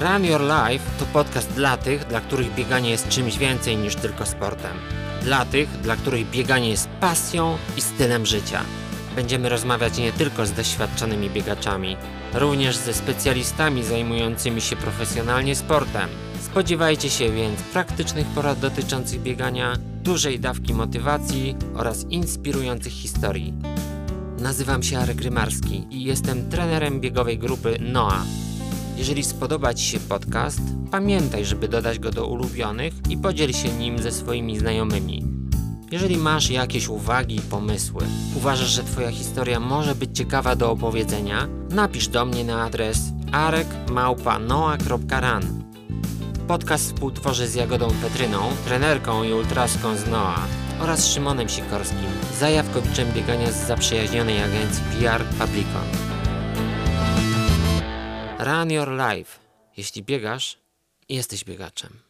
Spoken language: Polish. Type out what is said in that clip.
Run Your Life to podcast dla tych, dla których bieganie jest czymś więcej niż tylko sportem. Dla tych, dla których bieganie jest pasją i stylem życia. Będziemy rozmawiać nie tylko z doświadczonymi biegaczami, również ze specjalistami zajmującymi się profesjonalnie sportem. Spodziewajcie się więc praktycznych porad dotyczących biegania, dużej dawki motywacji oraz inspirujących historii. Nazywam się Arek Rymarski i jestem trenerem biegowej grupy NOA. Jeżeli spodoba Ci się podcast, pamiętaj, żeby dodać go do ulubionych i podziel się nim ze swoimi znajomymi. Jeżeli masz jakieś uwagi i pomysły, uważasz, że Twoja historia może być ciekawa do opowiedzenia, napisz do mnie na adres arekmałpanoa.ran. Podcast współtworzę z Jagodą Petryną, trenerką i ultraską z NOA oraz Szymonem Sikorskim, zajawkowiczem biegania z zaprzyjaźnionej agencji PR Publicon. Run your life. Jeśli biegasz, jesteś biegaczem.